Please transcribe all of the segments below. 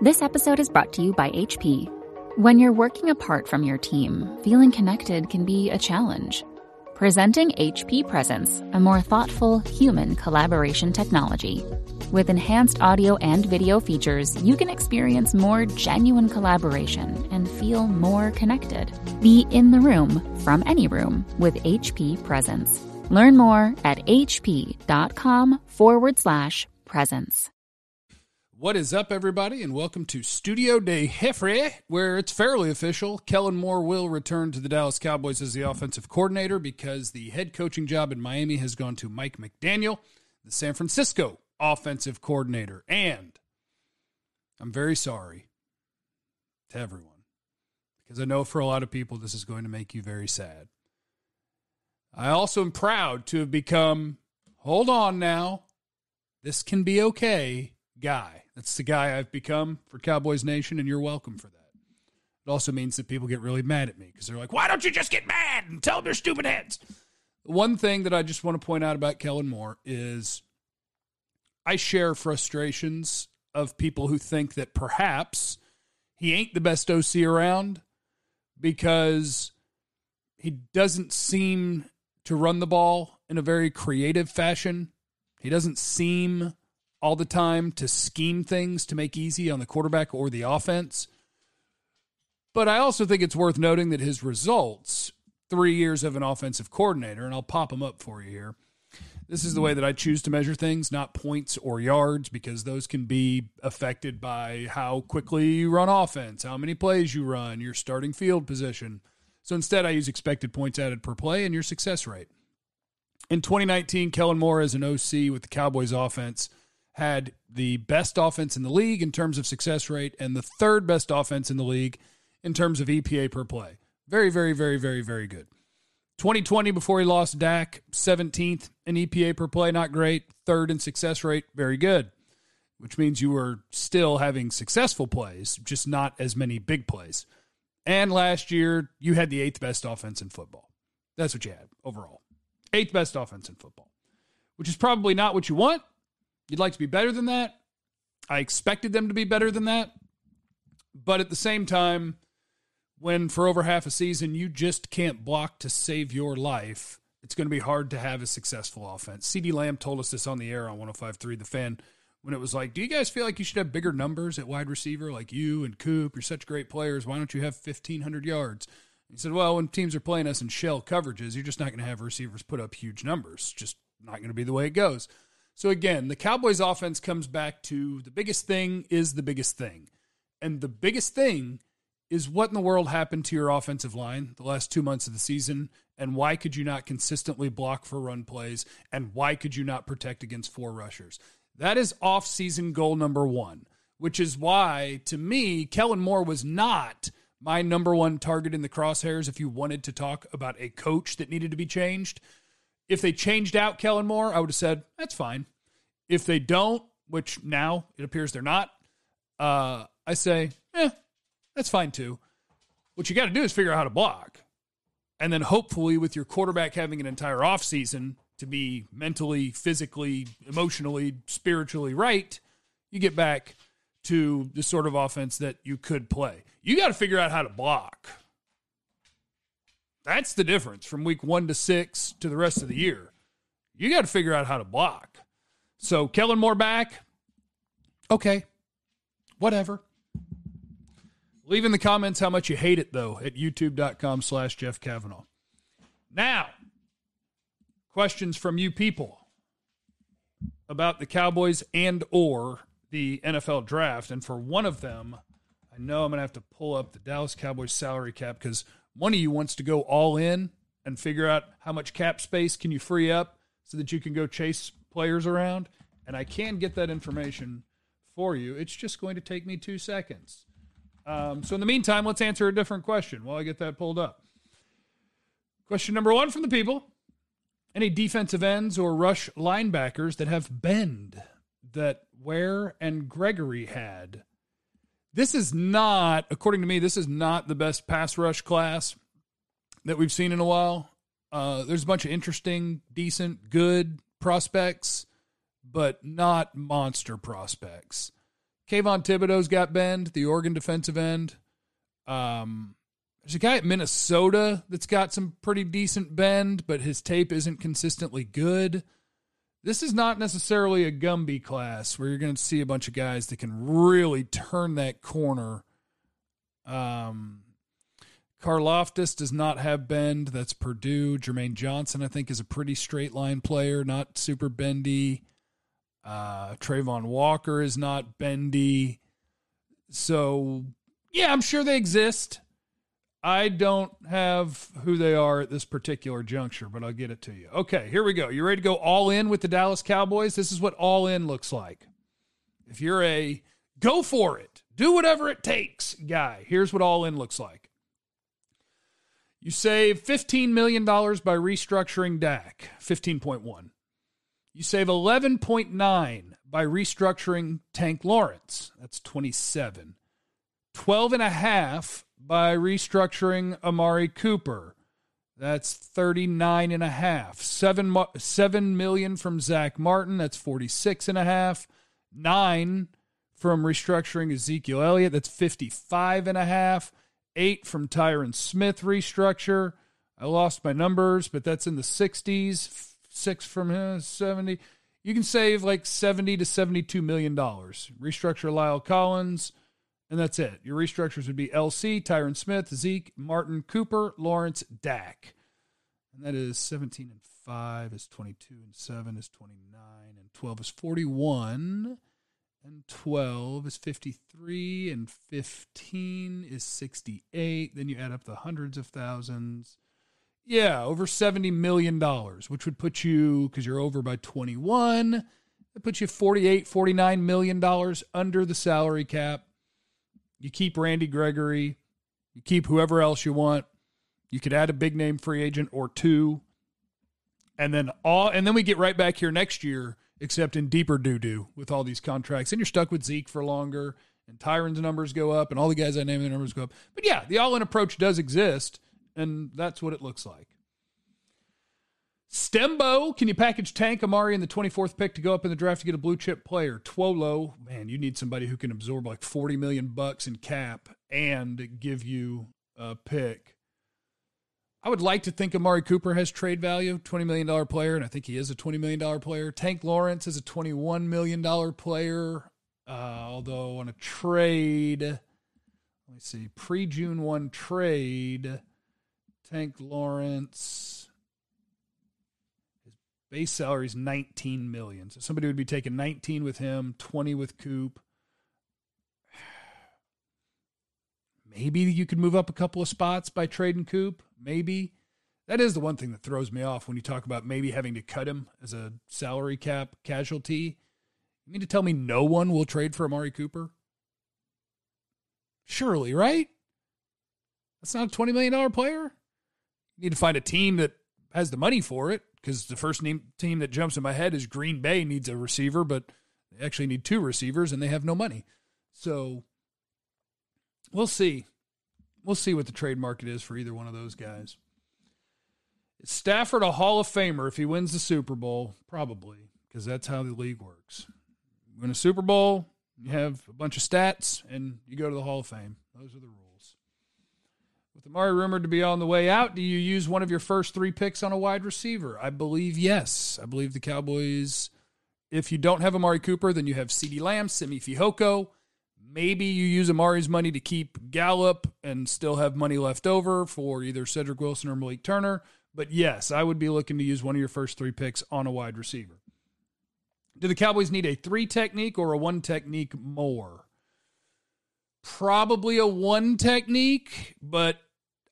This episode is brought to you by HP. When you're working apart from your team, feeling connected can be a challenge. Presenting HP Presence, a more thoughtful, human collaboration technology. With enhanced audio and video features, you can experience more genuine collaboration and feel more connected. Be in the room from any room with HP Presence. Learn more at hp.com forward slash presence. What is up, everybody, and welcome to Studio de Jeffrey, where it's fairly official. Kellen Moore will return to the Dallas Cowboys as the offensive coordinator because the head coaching job in Miami has gone to Mike McDaniel, the San Francisco offensive coordinator. And I'm very sorry to everyone because I know for a lot of people this is going to make you very sad. I also am proud to have become, hold on now, this can be okay guy. That's the guy I've become for Cowboys Nation, and you're welcome for that. It also means that people get really mad at me because they're like, why don't you just get mad and tell them their stupid heads? One thing that I just want to point out about Kellen Moore is I share frustrations of people who think that perhaps he ain't the best OC around because he doesn't seem to run the ball in a very creative fashion. He doesn't seem all the time to scheme things to make easy on the quarterback or the offense. But I also think it's worth noting that his results, three years of an offensive coordinator, and I'll pop them up for you here. This is the way that I choose to measure things, not points or yards, because those can be affected by how quickly you run offense, how many plays you run, your starting field position. So instead, I use expected points added per play and your success rate. In 2019, Kellen Moore as an OC with the Cowboys offense had the best offense in the league in terms of success rate and the third best offense in the league in terms of EPA per play. Very, very, very, very, very good. 2020, before he lost Dak, 17th in EPA per play, not great. Third in success rate, very good, which means you were still having successful plays, just not as many big plays. And last year, you had the eighth best offense in football. That's what you had overall. Eighth best offense in football, which is probably not what you want, You'd like to be better than that. I expected them to be better than that. But at the same time, when for over half a season you just can't block to save your life, it's going to be hard to have a successful offense. CeeDee Lamb told us this on the air on 105.3 The Fan when it was like, Do you guys feel like you should have bigger numbers at wide receiver like you and Coop? You're such great players. Why don't you have 1,500 yards? He said, Well, when teams are playing us in shell coverages, you're just not going to have receivers put up huge numbers. Just not going to be the way it goes. So again, the Cowboys offense comes back to the biggest thing is the biggest thing. And the biggest thing is what in the world happened to your offensive line the last 2 months of the season and why could you not consistently block for run plays and why could you not protect against four rushers? That is off-season goal number 1, which is why to me Kellen Moore was not my number one target in the crosshairs if you wanted to talk about a coach that needed to be changed if they changed out Kellen Moore, I would have said, that's fine. If they don't, which now it appears they're not, uh, I say, eh, that's fine too. What you got to do is figure out how to block. And then hopefully, with your quarterback having an entire offseason to be mentally, physically, emotionally, spiritually right, you get back to the sort of offense that you could play. You got to figure out how to block. That's the difference from week one to six to the rest of the year. You got to figure out how to block. So Kellen Moore back. Okay. Whatever. Leave in the comments how much you hate it though at youtube.com slash Jeff Cavanaugh. Now, questions from you people about the Cowboys and or the NFL draft. And for one of them, I know I'm going to have to pull up the Dallas Cowboys salary cap because one of you wants to go all in and figure out how much cap space can you free up so that you can go chase players around. And I can get that information for you. It's just going to take me two seconds. Um, so in the meantime, let's answer a different question while I get that pulled up. Question number one from the people Any defensive ends or rush linebackers that have bend that Ware and Gregory had? This is not, according to me, this is not the best pass rush class that we've seen in a while. Uh, there's a bunch of interesting, decent, good prospects, but not monster prospects. Kayvon Thibodeaux's got bend, the Oregon defensive end. Um, there's a guy at Minnesota that's got some pretty decent bend, but his tape isn't consistently good. This is not necessarily a Gumby class where you're going to see a bunch of guys that can really turn that corner. Um, Karlaftis does not have bend. That's Purdue. Jermaine Johnson, I think, is a pretty straight line player, not super bendy. Uh, Travon Walker is not bendy. So, yeah, I'm sure they exist. I don't have who they are at this particular juncture, but I'll get it to you. Okay, here we go. You ready to go all in with the Dallas Cowboys? This is what all in looks like. If you're a go for it, do whatever it takes guy, here's what all in looks like. You save $15 million by restructuring Dak, 15.1. You save 11.9 by restructuring Tank Lawrence, that's 27. 12 and a half by restructuring Amari Cooper. That's 39 and a half. 7 7 million from Zack Martin, that's 46 and a half. 9 from restructuring Ezekiel Elliott, that's 55 and a half. 8 from Tyron Smith restructure. I lost my numbers, but that's in the 60s. 6 from him, 70. You can save like 70 to 72 million dollars. Restructure La'el Collins, and that's it. Your restructures would be LC, Tyron Smith, Zeke, Martin, Cooper, Lawrence, Dak. And that is 17 and 5 is 22 and 7 is 29 and 12 is 41 and 12 is 53 and 15 is 68. Then you add up the hundreds of thousands. Yeah, over $70 million, which would put you, because you're over by 21, it puts you 48, 49 million dollars under the salary cap. You keep Randy Gregory, you keep whoever else you want. You could add a big name free agent or two. And then all and then we get right back here next year, except in deeper doo doo with all these contracts. And you're stuck with Zeke for longer, and Tyron's numbers go up, and all the guys I named their numbers go up. But yeah, the all in approach does exist, and that's what it looks like. Stembo, can you package Tank Amari in the 24th pick to go up in the draft to get a blue chip player? Twolo, man, you need somebody who can absorb like 40 million bucks in cap and give you a pick. I would like to think Amari Cooper has trade value, $20 million player, and I think he is a $20 million player. Tank Lawrence is a $21 million player, uh, although on a trade, let me see, pre June 1 trade, Tank Lawrence Base salary is 19 million. So somebody would be taking 19 with him, 20 with Coop. Maybe you could move up a couple of spots by trading Coop. Maybe. That is the one thing that throws me off when you talk about maybe having to cut him as a salary cap casualty. You mean to tell me no one will trade for Amari Cooper? Surely, right? That's not a $20 million player. You need to find a team that has the money for it because the first name, team that jumps in my head is Green Bay needs a receiver, but they actually need two receivers and they have no money. So we'll see. We'll see what the trade market is for either one of those guys. Is Stafford a Hall of Famer if he wins the Super Bowl? Probably, because that's how the league works. Win a Super Bowl, you have a bunch of stats, and you go to the Hall of Fame. Those are the rules. With Amari rumored to be on the way out, do you use one of your first three picks on a wide receiver? I believe yes. I believe the Cowboys, if you don't have Amari Cooper, then you have CeeDee Lamb, Simi Fehoko. Maybe you use Amari's money to keep Gallup and still have money left over for either Cedric Wilson or Malik Turner. But yes, I would be looking to use one of your first three picks on a wide receiver. Do the Cowboys need a three technique or a one technique more? Probably a one technique, but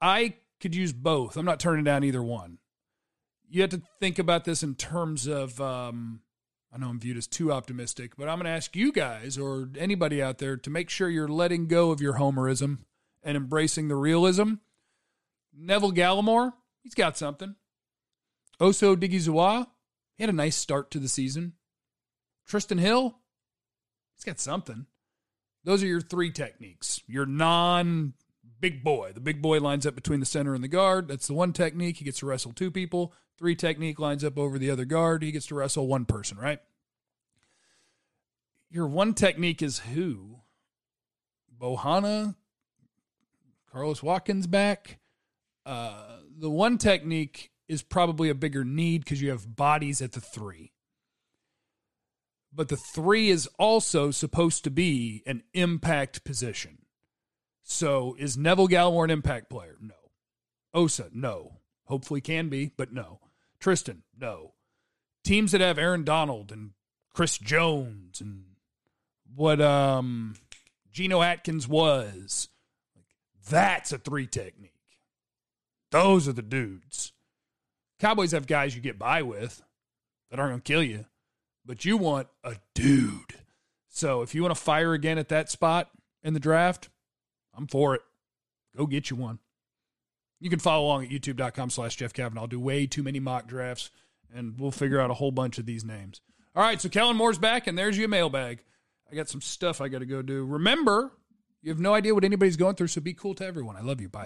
I could use both. I'm not turning down either one. You have to think about this in terms of, um, I know I'm viewed as too optimistic, but I'm going to ask you guys or anybody out there to make sure you're letting go of your homerism and embracing the realism. Neville Gallimore, he's got something. Osa Odighizuwa, he had a nice start to the season. Trysten Hill, he's got something. Those are your three techniques. Your non big boy. The big boy lines up between the center and the guard. That's the one technique. He gets to wrestle two people. Three technique lines up over the other guard. He gets to wrestle one person, right? your one technique is who? Bohanna, Carlos Watkins back. Uh, the one technique is probably a bigger need because you have bodies at the three. But the three is also supposed to be an impact position. So is Neville Gallimore an impact player? No. Osa, no. Hopefully can be, but no. Trysten, no. Teams that have Aaron Donald and Chris Jones and what um Geno Atkins was, that's a three technique. Those are the dudes. Cowboys have guys you get by with that aren't to kill you, but you want a dude. So if you want to fire again at that spot in the draft, I'm for it. Go get you one. You can follow along at youtube.com slash Jeff Cavanaugh. I'll do way too many mock drafts, and we'll figure out a whole bunch of these names. All right, so Kellen Moore's back, and there's your mailbag. I got some stuff I got to go do. Remember, you have no idea what anybody's going through, so be cool to everyone. I love you. Bye.